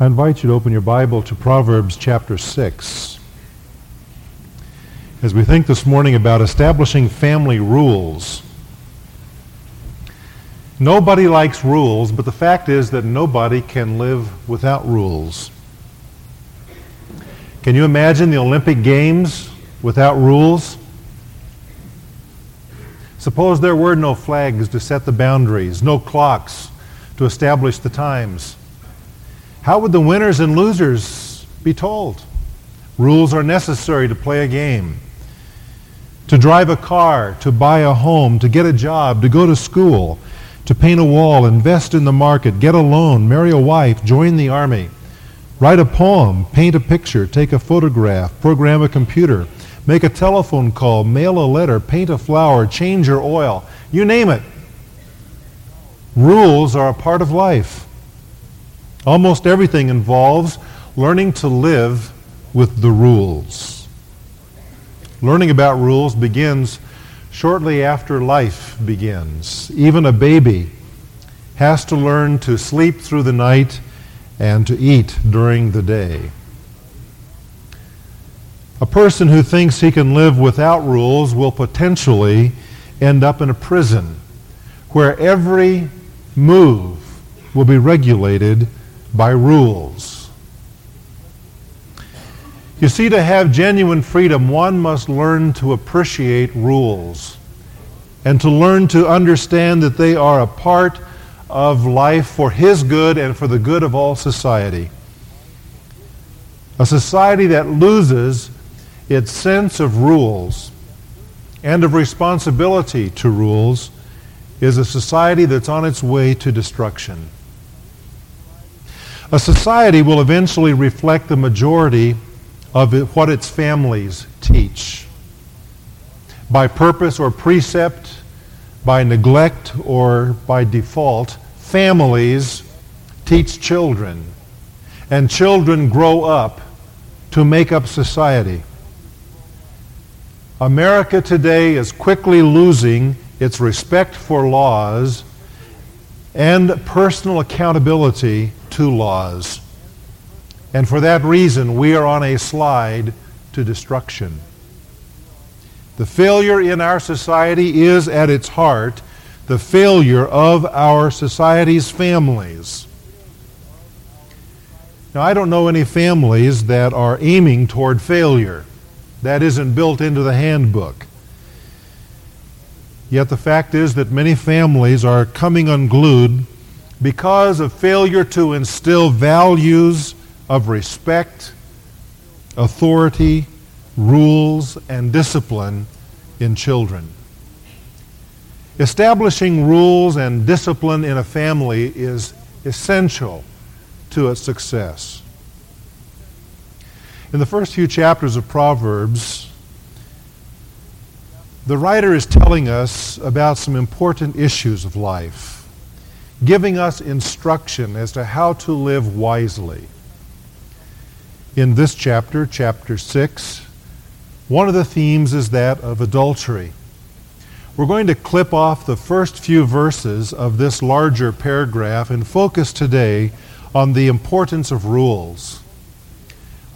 I invite you to open your Bible to Proverbs chapter 6. As we think this morning about establishing family rules, nobody likes rules, but the fact is that nobody can live without rules. Can you imagine the Olympic Games without rules? Suppose there were no flags to set the boundaries, no clocks to establish the times. How would the winners and losers be told? Rules are necessary to play a game, to drive a car, to buy a home, to get a job, to go to school, to paint a wall, invest in the market, get a loan, marry a wife, join the army, write a poem, paint a picture, take a photograph, program a computer, make a telephone call, mail a letter, paint a flower, change your oil, you name it. Rules are a part of life. Almost everything involves learning to live with the rules. Learning about rules begins shortly after life begins. Even a baby has to learn to sleep through the night and to eat during the day. A person who thinks he can live without rules will potentially end up in a prison where every move will be regulated by rules. You see, to have genuine freedom, one must learn to appreciate rules and to learn to understand that they are a part of life for his good and for the good of all society. A society that loses its sense of rules and of responsibility to rules is a society that's on its way to destruction. A society will eventually reflect the majority of what its families teach. By purpose or precept, by neglect or by default, families teach children, and children grow up to make up society. America today is quickly losing its respect for laws and personal accountability to laws. And for that reason, we are on a slide to destruction. The failure in our society is at its heart the failure of our society's families. Now, I don't know any families that are aiming toward failure. That isn't built into the handbook. Yet the fact is that many families are coming unglued because of failure to instill values of respect, authority, rules, and discipline in children. Establishing rules and discipline in a family is essential to its success. In the first few chapters of Proverbs, the writer is telling us about some important issues of life giving us instruction as to how to live wisely. In this chapter, chapter 6, one of the themes is that of adultery. We're going to clip off the first few verses of this larger paragraph and focus today on the importance of rules.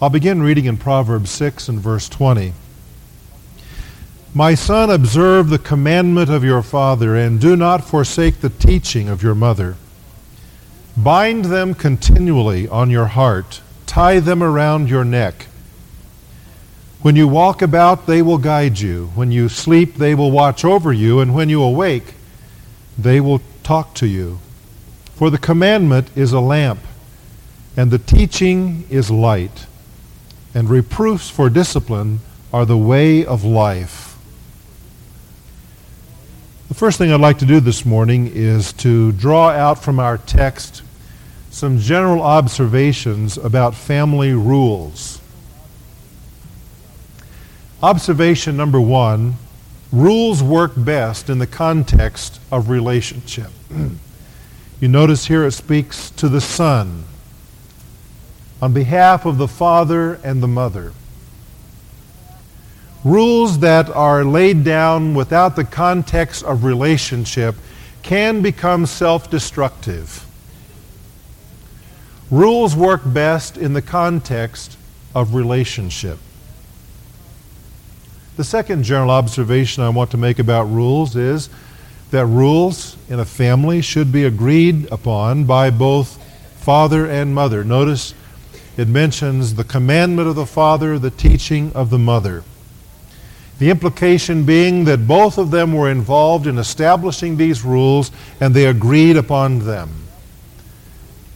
I'll begin reading in Proverbs 6 and verse 20. My son, observe the commandment of your father, and do not forsake the teaching of your mother. Bind them continually on your heart, tie them around your neck. When you walk about, they will guide you. When you sleep, they will watch over you. And when you awake, they will talk to you. For the commandment is a lamp, and the teaching is light, and reproofs for discipline are the way of life. The first thing I'd like to do this morning is to draw out from our text some general observations about family rules. Observation number one rules work best in the context of relationship. you notice here it speaks to the son on behalf of the father and the mother. Rules that are laid down without the context of relationship can become self destructive. Rules work best in the context of relationship. The second general observation I want to make about rules is that rules in a family should be agreed upon by both father and mother. Notice it mentions the commandment of the father, the teaching of the mother. The implication being that both of them were involved in establishing these rules and they agreed upon them.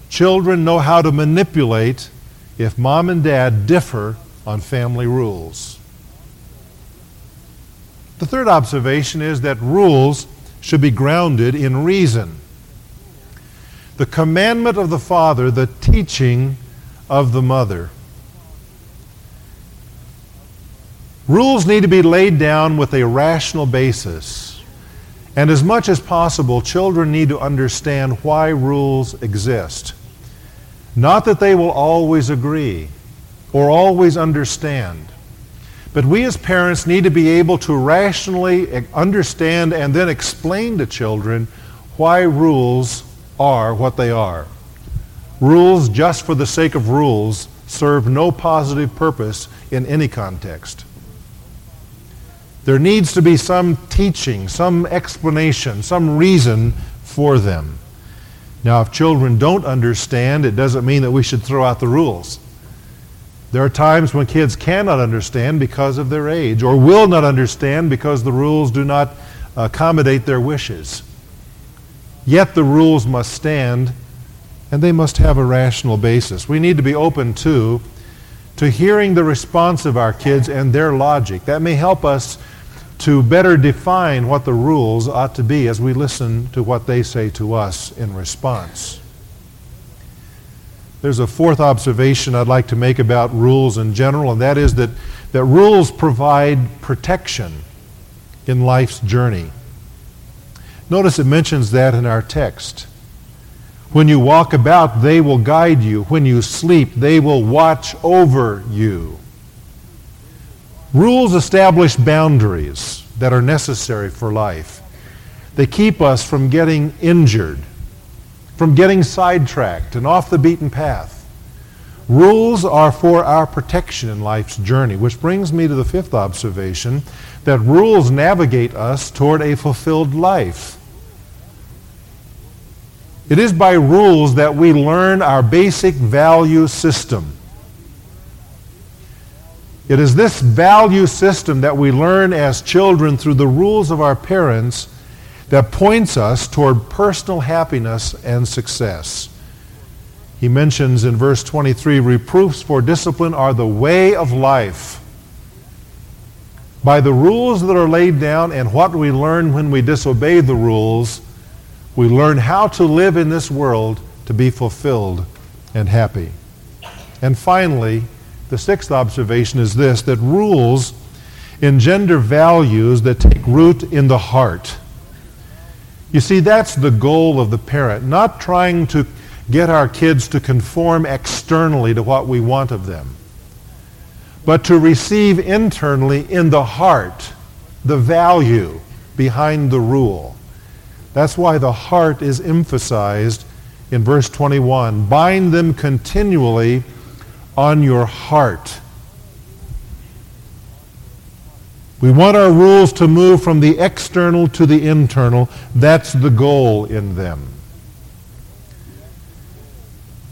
Children know how to manipulate if mom and dad differ on family rules. The third observation is that rules should be grounded in reason. The commandment of the father, the teaching of the mother. Rules need to be laid down with a rational basis. And as much as possible, children need to understand why rules exist. Not that they will always agree or always understand. But we as parents need to be able to rationally understand and then explain to children why rules are what they are. Rules just for the sake of rules serve no positive purpose in any context. There needs to be some teaching, some explanation, some reason for them. Now, if children don't understand, it doesn't mean that we should throw out the rules. There are times when kids cannot understand because of their age, or will not understand because the rules do not accommodate their wishes. Yet the rules must stand and they must have a rational basis. We need to be open to to hearing the response of our kids and their logic. That may help us to better define what the rules ought to be as we listen to what they say to us in response. There's a fourth observation I'd like to make about rules in general, and that is that, that rules provide protection in life's journey. Notice it mentions that in our text. When you walk about, they will guide you. When you sleep, they will watch over you. Rules establish boundaries that are necessary for life. They keep us from getting injured, from getting sidetracked and off the beaten path. Rules are for our protection in life's journey, which brings me to the fifth observation that rules navigate us toward a fulfilled life. It is by rules that we learn our basic value system. It is this value system that we learn as children through the rules of our parents that points us toward personal happiness and success. He mentions in verse 23 reproofs for discipline are the way of life. By the rules that are laid down and what we learn when we disobey the rules, we learn how to live in this world to be fulfilled and happy. And finally, the sixth observation is this that rules engender values that take root in the heart. You see, that's the goal of the parent, not trying to get our kids to conform externally to what we want of them, but to receive internally in the heart the value behind the rule. That's why the heart is emphasized in verse 21. Bind them continually on your heart. We want our rules to move from the external to the internal. That's the goal in them.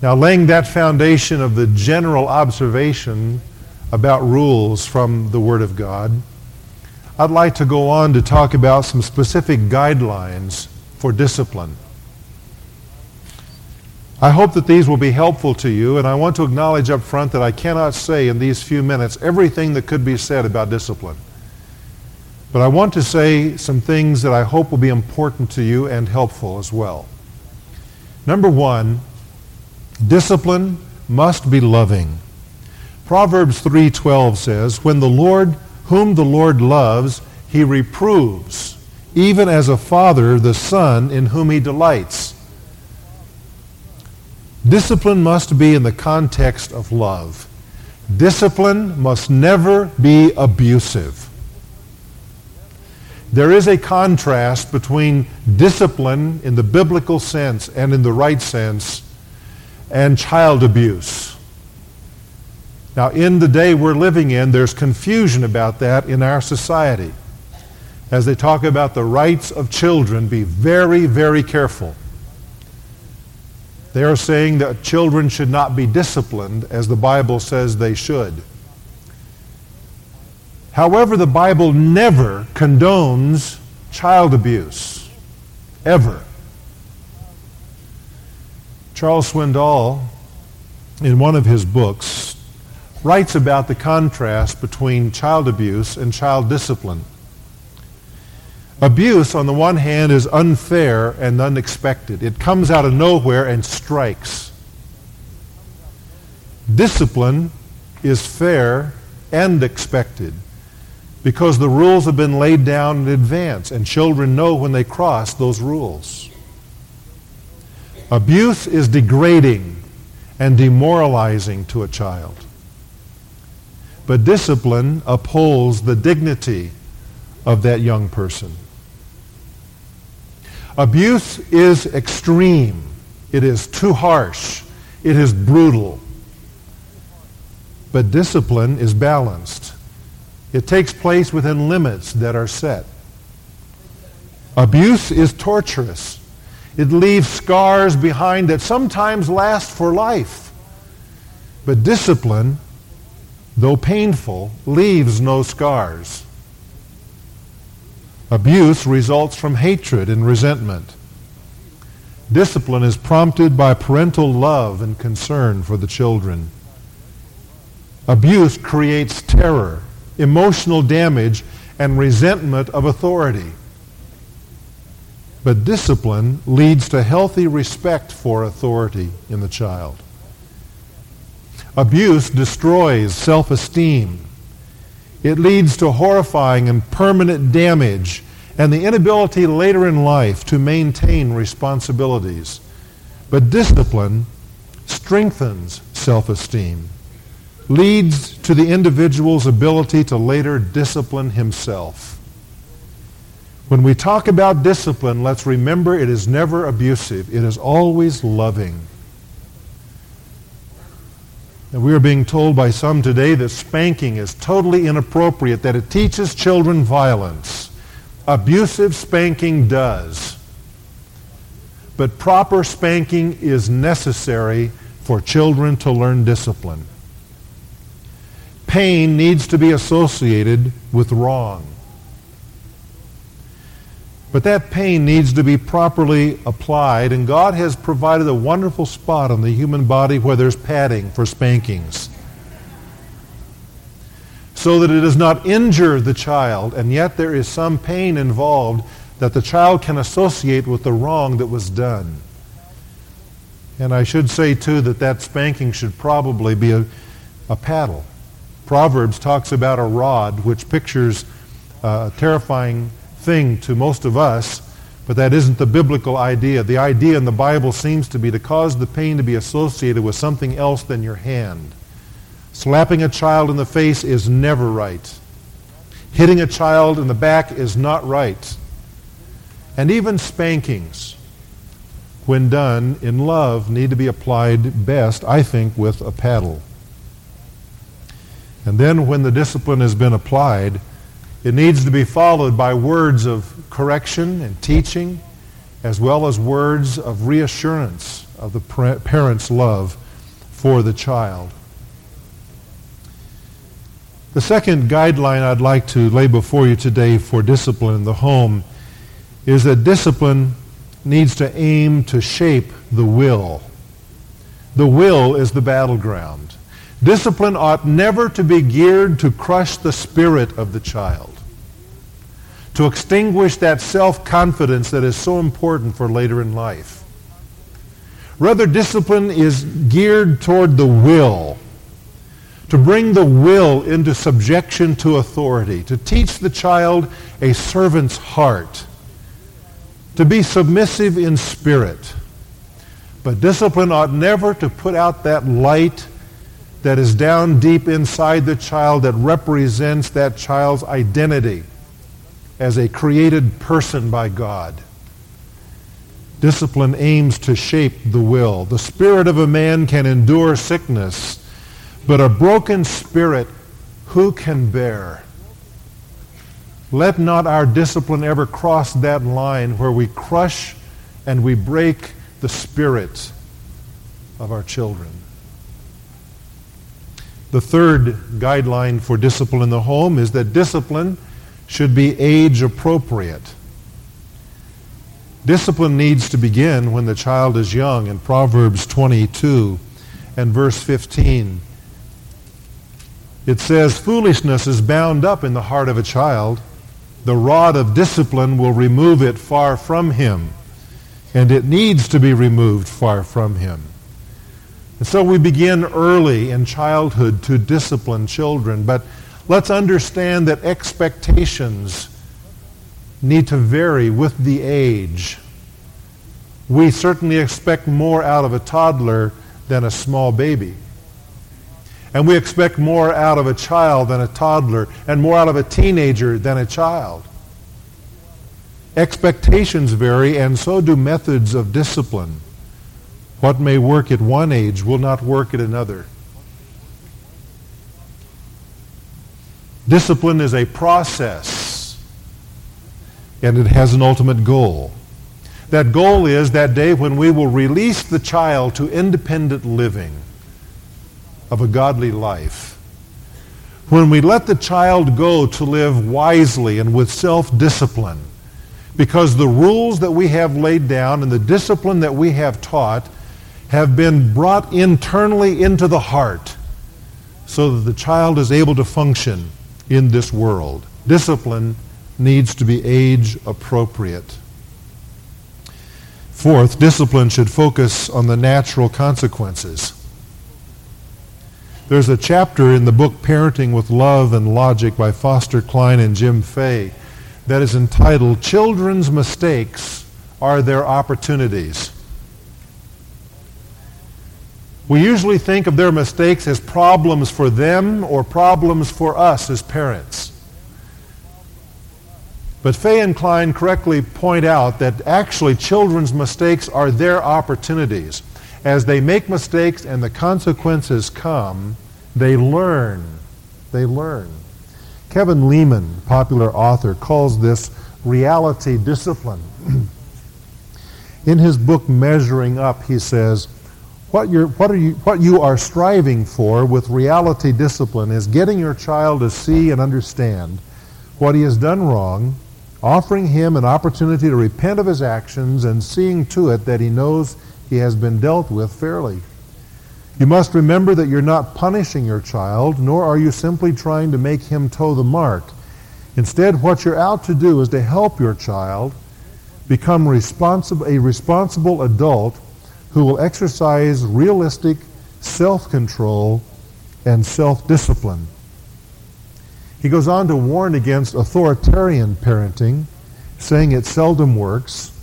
Now, laying that foundation of the general observation about rules from the Word of God, I'd like to go on to talk about some specific guidelines for discipline. I hope that these will be helpful to you, and I want to acknowledge up front that I cannot say in these few minutes everything that could be said about discipline. But I want to say some things that I hope will be important to you and helpful as well. Number one, discipline must be loving. Proverbs 3:12 says, "When the Lord whom the Lord loves, he reproves even as a father the son in whom he delights. Discipline must be in the context of love. Discipline must never be abusive. There is a contrast between discipline in the biblical sense and in the right sense and child abuse. Now, in the day we're living in, there's confusion about that in our society. As they talk about the rights of children, be very, very careful. They are saying that children should not be disciplined as the Bible says they should. However, the Bible never condones child abuse, ever. Charles Swindoll, in one of his books, writes about the contrast between child abuse and child discipline. Abuse, on the one hand, is unfair and unexpected. It comes out of nowhere and strikes. Discipline is fair and expected because the rules have been laid down in advance and children know when they cross those rules. Abuse is degrading and demoralizing to a child. But discipline upholds the dignity of that young person. Abuse is extreme. It is too harsh. It is brutal. But discipline is balanced. It takes place within limits that are set. Abuse is torturous. It leaves scars behind that sometimes last for life. But discipline, though painful, leaves no scars. Abuse results from hatred and resentment. Discipline is prompted by parental love and concern for the children. Abuse creates terror emotional damage, and resentment of authority. But discipline leads to healthy respect for authority in the child. Abuse destroys self-esteem. It leads to horrifying and permanent damage and the inability later in life to maintain responsibilities. But discipline strengthens self-esteem leads to the individual's ability to later discipline himself. When we talk about discipline, let's remember it is never abusive. It is always loving. And we are being told by some today that spanking is totally inappropriate, that it teaches children violence. Abusive spanking does. But proper spanking is necessary for children to learn discipline pain needs to be associated with wrong. But that pain needs to be properly applied, and God has provided a wonderful spot on the human body where there's padding for spankings. So that it does not injure the child, and yet there is some pain involved that the child can associate with the wrong that was done. And I should say, too, that that spanking should probably be a, a paddle. Proverbs talks about a rod, which pictures uh, a terrifying thing to most of us, but that isn't the biblical idea. The idea in the Bible seems to be to cause the pain to be associated with something else than your hand. Slapping a child in the face is never right. Hitting a child in the back is not right. And even spankings, when done in love, need to be applied best, I think, with a paddle. And then when the discipline has been applied, it needs to be followed by words of correction and teaching, as well as words of reassurance of the parent's love for the child. The second guideline I'd like to lay before you today for discipline in the home is that discipline needs to aim to shape the will. The will is the battleground. Discipline ought never to be geared to crush the spirit of the child, to extinguish that self-confidence that is so important for later in life. Rather, discipline is geared toward the will, to bring the will into subjection to authority, to teach the child a servant's heart, to be submissive in spirit. But discipline ought never to put out that light that is down deep inside the child that represents that child's identity as a created person by God. Discipline aims to shape the will. The spirit of a man can endure sickness, but a broken spirit who can bear? Let not our discipline ever cross that line where we crush and we break the spirit of our children. The third guideline for discipline in the home is that discipline should be age appropriate. Discipline needs to begin when the child is young. In Proverbs 22 and verse 15, it says, Foolishness is bound up in the heart of a child. The rod of discipline will remove it far from him, and it needs to be removed far from him. And so we begin early in childhood to discipline children, but let's understand that expectations need to vary with the age. We certainly expect more out of a toddler than a small baby. And we expect more out of a child than a toddler, and more out of a teenager than a child. Expectations vary, and so do methods of discipline. What may work at one age will not work at another. Discipline is a process, and it has an ultimate goal. That goal is that day when we will release the child to independent living of a godly life. When we let the child go to live wisely and with self-discipline, because the rules that we have laid down and the discipline that we have taught have been brought internally into the heart so that the child is able to function in this world. Discipline needs to be age appropriate. Fourth, discipline should focus on the natural consequences. There's a chapter in the book Parenting with Love and Logic by Foster Cline and Jim Fay that is entitled Children's Mistakes Are Their Opportunities. We usually think of their mistakes as problems for them or problems for us as parents. But Fay and Cline correctly point out that actually children's mistakes are their opportunities. As they make mistakes and the consequences come, they learn. They learn. Kevin Leman, popular author, calls this reality discipline. In his book Measuring Up, he says, what, you're, what, are you, what you are striving for with reality discipline is getting your child to see and understand what he has done wrong, offering him an opportunity to repent of his actions, and seeing to it that he knows he has been dealt with fairly. You must remember that you're not punishing your child, nor are you simply trying to make him toe the mark. Instead, what you're out to do is to help your child become responsible, a responsible adult who will exercise realistic self-control and self-discipline. He goes on to warn against authoritarian parenting, saying it seldom works.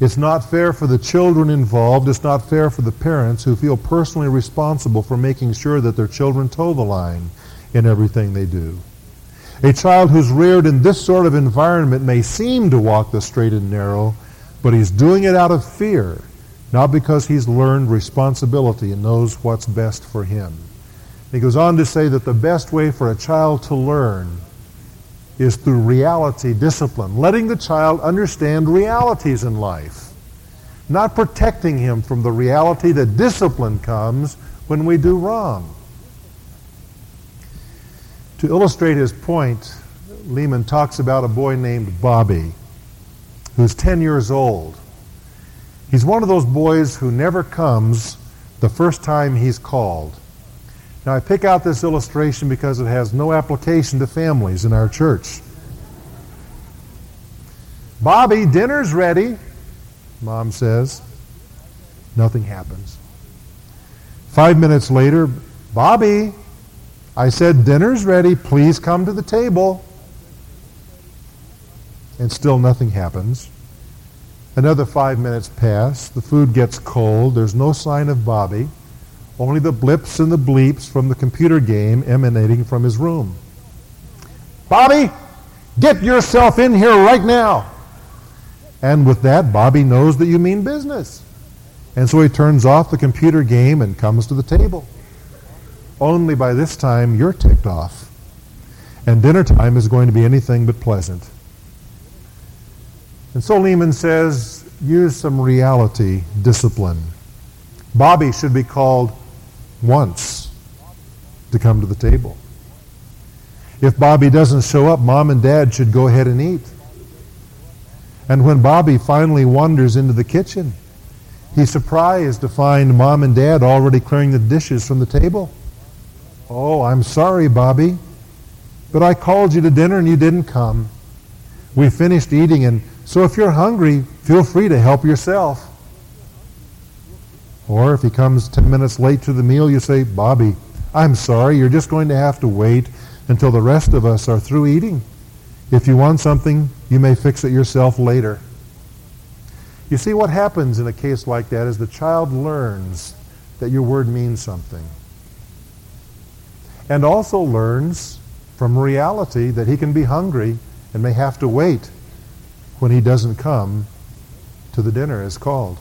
It's not fair for the children involved. It's not fair for the parents who feel personally responsible for making sure that their children toe the line in everything they do. A child who's reared in this sort of environment may seem to walk the straight and narrow, but he's doing it out of fear not because he's learned responsibility and knows what's best for him. He goes on to say that the best way for a child to learn is through reality discipline, letting the child understand realities in life, not protecting him from the reality that discipline comes when we do wrong. To illustrate his point, Leman talks about a boy named Bobby, who's 10 years old. He's one of those boys who never comes the first time he's called. Now, I pick out this illustration because it has no application to families in our church. Bobby, dinner's ready, mom says. Nothing happens. Five minutes later, Bobby, I said, dinner's ready. Please come to the table. And still nothing happens. Another five minutes pass. The food gets cold. There's no sign of Bobby. Only the blips and the bleeps from the computer game emanating from his room. Bobby, get yourself in here right now. And with that, Bobby knows that you mean business. And so he turns off the computer game and comes to the table. Only by this time, you're ticked off. And dinner time is going to be anything but pleasant. And so Leman says, use some reality discipline. Bobby should be called once to come to the table. If Bobby doesn't show up, mom and dad should go ahead and eat. And when Bobby finally wanders into the kitchen, he's surprised to find mom and dad already clearing the dishes from the table. Oh, I'm sorry, Bobby, but I called you to dinner and you didn't come. We finished eating, and so if you're hungry, feel free to help yourself. Or if he comes 10 minutes late to the meal, you say, Bobby, I'm sorry, you're just going to have to wait until the rest of us are through eating. If you want something, you may fix it yourself later. You see, what happens in a case like that is the child learns that your word means something. And also learns from reality that he can be hungry and may have to wait when he doesn't come to the dinner as called.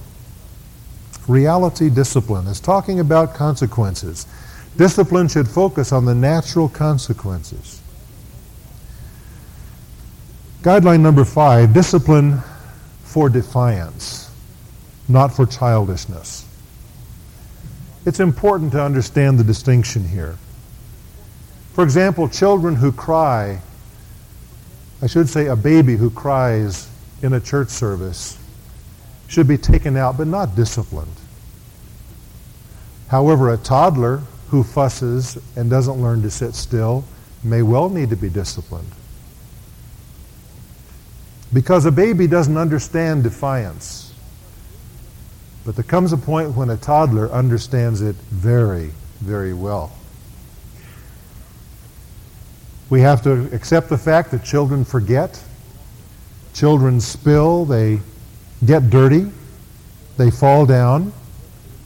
Reality discipline is talking about consequences. Discipline should focus on the natural consequences. Guideline number five, discipline for defiance, not for childishness. It's important to understand the distinction here. For example, children who cry, I should say a baby who cries in a church service, should be taken out but not disciplined. However, a toddler who fusses and doesn't learn to sit still may well need to be disciplined. Because a baby doesn't understand defiance. But there comes a point when a toddler understands it very, very well. We have to accept the fact that children forget. Children spill, they get dirty, they fall down.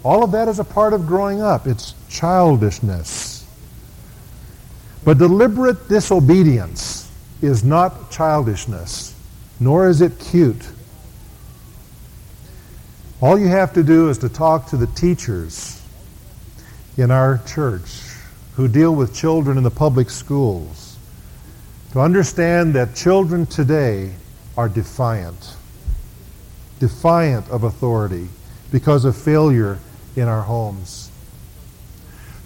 All of that is a part of growing up. It's childishness. But deliberate disobedience is not childishness, nor is it cute. All you have to do is to talk to the teachers in our church who deal with children in the public schools to understand that children today are defiant, defiant of authority because of failure in our homes.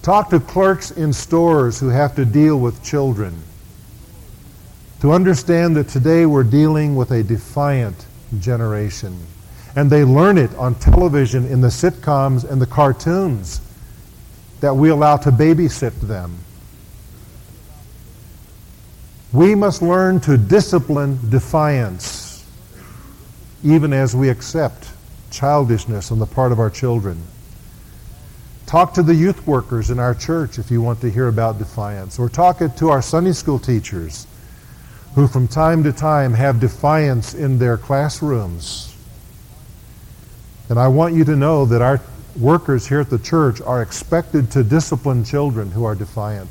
Talk to clerks in stores who have to deal with children to understand that today we're dealing with a defiant generation. And they learn it on television in the sitcoms and the cartoons that we allow to babysit them. We must learn to discipline defiance, even as we accept childishness on the part of our children. Talk to the youth workers in our church if you want to hear about defiance. Or talk it to our Sunday school teachers who from time to time have defiance in their classrooms. And I want you to know that our workers here at the church are expected to discipline children who are defiant.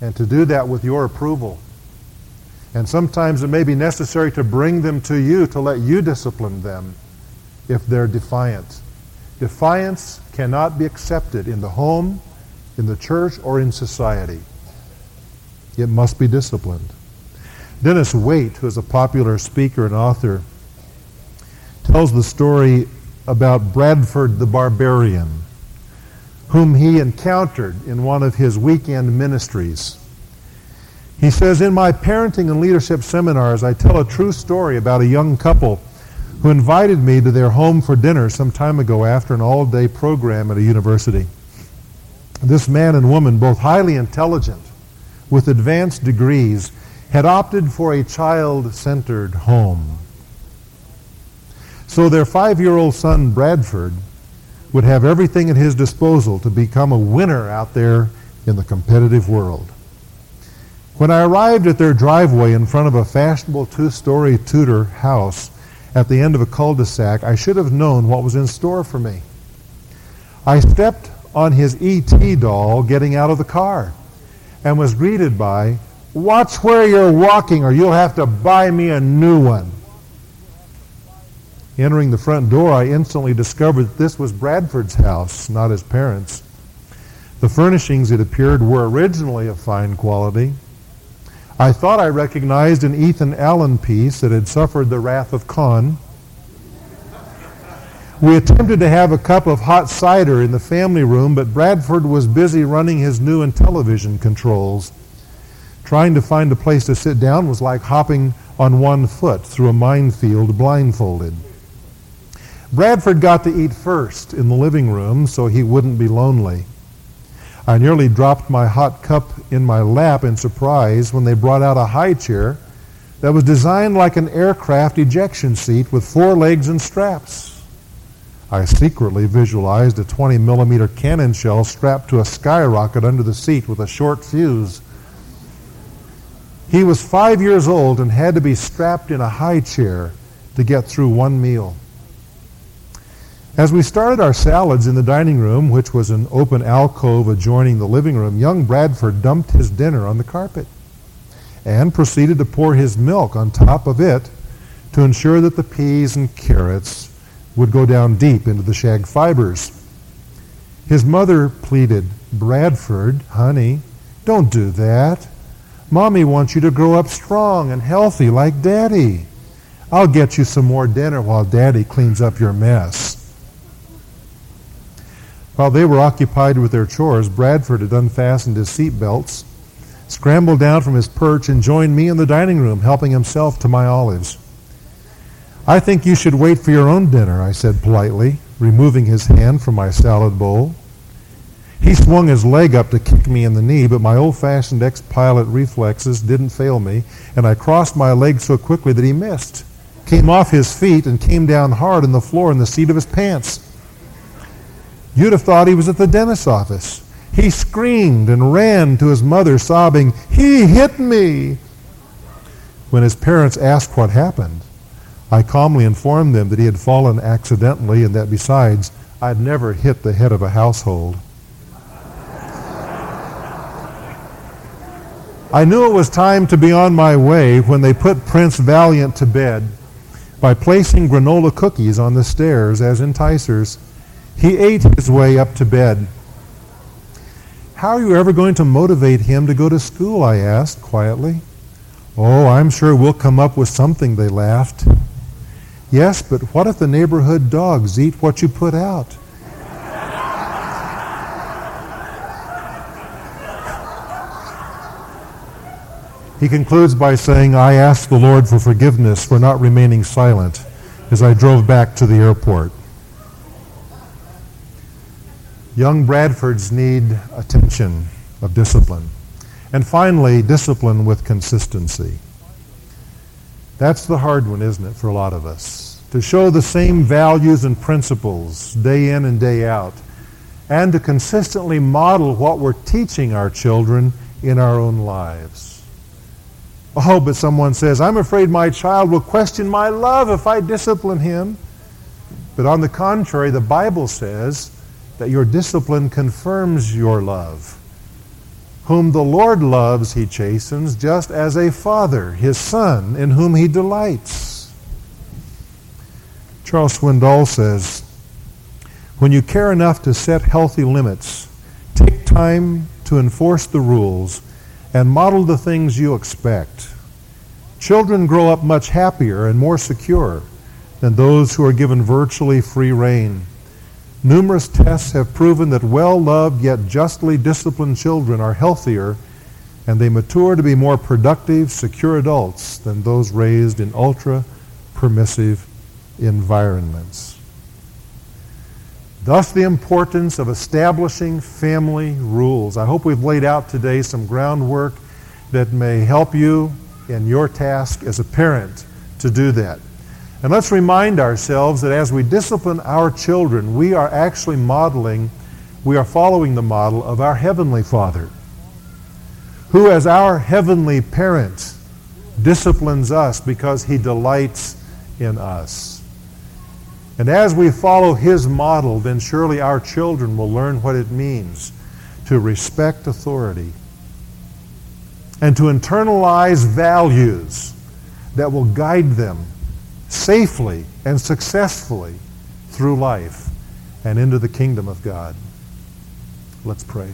And to do that with your approval. And sometimes it may be necessary to bring them to you to let you discipline them if they're defiant. Defiance cannot be accepted in the home, in the church, or in society. It must be disciplined. Dennis Waitley, who is a popular speaker and author, tells the story about Bradford the Barbarian, whom he encountered in one of his weekend ministries. He says, In my parenting and leadership seminars, I tell a true story about a young couple who invited me to their home for dinner some time ago after an all day program at a university. This man and woman, both highly intelligent, with advanced degrees, had opted for a child centered home. So their five year old son, Bradford, would have everything at his disposal to become a winner out there in the competitive world. When I arrived at their driveway in front of a fashionable two story Tudor house, at the end of a cul-de-sac, I should have known what was in store for me. I stepped on his E.T. doll getting out of the car and was greeted by, Watch where you're walking or you'll have to buy me a new one. Entering the front door, I instantly discovered that this was Bradford's house, not his parents'. The furnishings, it appeared, were originally of fine quality. I thought I recognized an Ethan Allen piece that had suffered the wrath of Khan. We attempted to have a cup of hot cider in the family room, but Bradford was busy running his new and television controls. Trying to find a place to sit down was like hopping on one foot through a minefield blindfolded. Bradford got to eat first in the living room so he wouldn't be lonely. I nearly dropped my hot cup in my lap in surprise when they brought out a high chair that was designed like an aircraft ejection seat with four legs and straps. I secretly visualized a 20 millimeter cannon shell strapped to a skyrocket under the seat with a short fuse. He was five years old and had to be strapped in a high chair to get through one meal. As we started our salads in the dining room, which was an open alcove adjoining the living room, young Bradford dumped his dinner on the carpet and proceeded to pour his milk on top of it to ensure that the peas and carrots would go down deep into the shag fibers. His mother pleaded, Bradford, honey, don't do that. Mommy wants you to grow up strong and healthy like Daddy. I'll get you some more dinner while Daddy cleans up your mess. While they were occupied with their chores, Bradford had unfastened his seat belts, scrambled down from his perch, and joined me in the dining room, helping himself to my olives. I think you should wait for your own dinner, I said politely, removing his hand from my salad bowl. He swung his leg up to kick me in the knee, but my old-fashioned ex-pilot reflexes didn't fail me, and I crossed my legs so quickly that he missed, came off his feet, and came down hard on the floor in the seat of his pants. You'd have thought he was at the dentist's office. He screamed and ran to his mother, sobbing, He hit me! When his parents asked what happened, I calmly informed them that he had fallen accidentally and that besides, I'd never hit the head of a household. I knew it was time to be on my way when they put Prince Valiant to bed by placing granola cookies on the stairs as enticers. He ate his way up to bed. How are you ever going to motivate him to go to school? I asked quietly. Oh, I'm sure we'll come up with something, they laughed. Yes, but what if the neighborhood dogs eat what you put out? He concludes by saying, I ask the Lord for forgiveness for not remaining silent as I drove back to the airport. Young Bradfords need attention of discipline. And finally, discipline with consistency. That's the hard one, isn't it, for a lot of us? To show the same values and principles day in and day out, and to consistently model what we're teaching our children in our own lives. Oh, but someone says, I'm afraid my child will question my love if I discipline him. But on the contrary, the Bible says that your discipline confirms your love. Whom the Lord loves, he chastens, just as a father his son, in whom he delights. Charles Swindoll says, When you care enough to set healthy limits, take time to enforce the rules, and model the things you expect. Children grow up much happier and more secure than those who are given virtually free rein. Numerous tests have proven that well-loved yet justly disciplined children are healthier and they mature to be more productive, secure adults than those raised in ultra-permissive environments. Thus the importance of establishing family rules. I hope we've laid out today some groundwork that may help you in your task as a parent to do that. And let's remind ourselves that as we discipline our children, we are actually modeling, we are following the model of our Heavenly Father, who, as our heavenly parent, disciplines us because he delights in us. And as we follow his model, then surely our children will learn what it means to respect authority and to internalize values that will guide them safely and successfully through life and into the kingdom of God. Let's pray.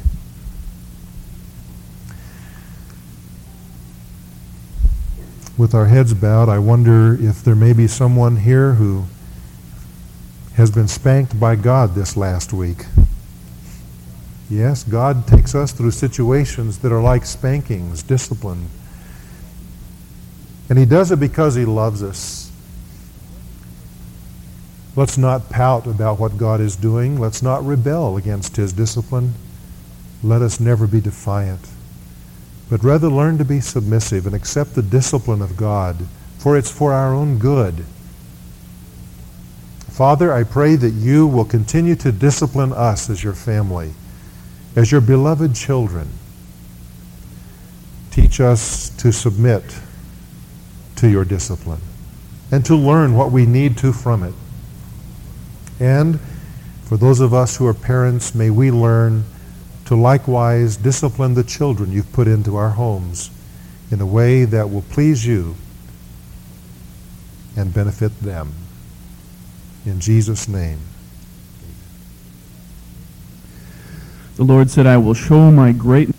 With our heads bowed, I wonder if there may be someone here who has been spanked by God this last week. Yes, God takes us through situations that are like spankings, discipline. And He does it because He loves us. Let's not pout about what God is doing. Let's not rebel against His discipline. Let us never be defiant, but rather learn to be submissive and accept the discipline of God, for it's for our own good. Father, I pray that you will continue to discipline us as your family, as your beloved children. Teach us to submit to your discipline and to learn what we need to from it. And for those of us who are parents, may we learn to likewise discipline the children you've put into our homes in a way that will please you and benefit them. In Jesus' name. The Lord said, I will show my great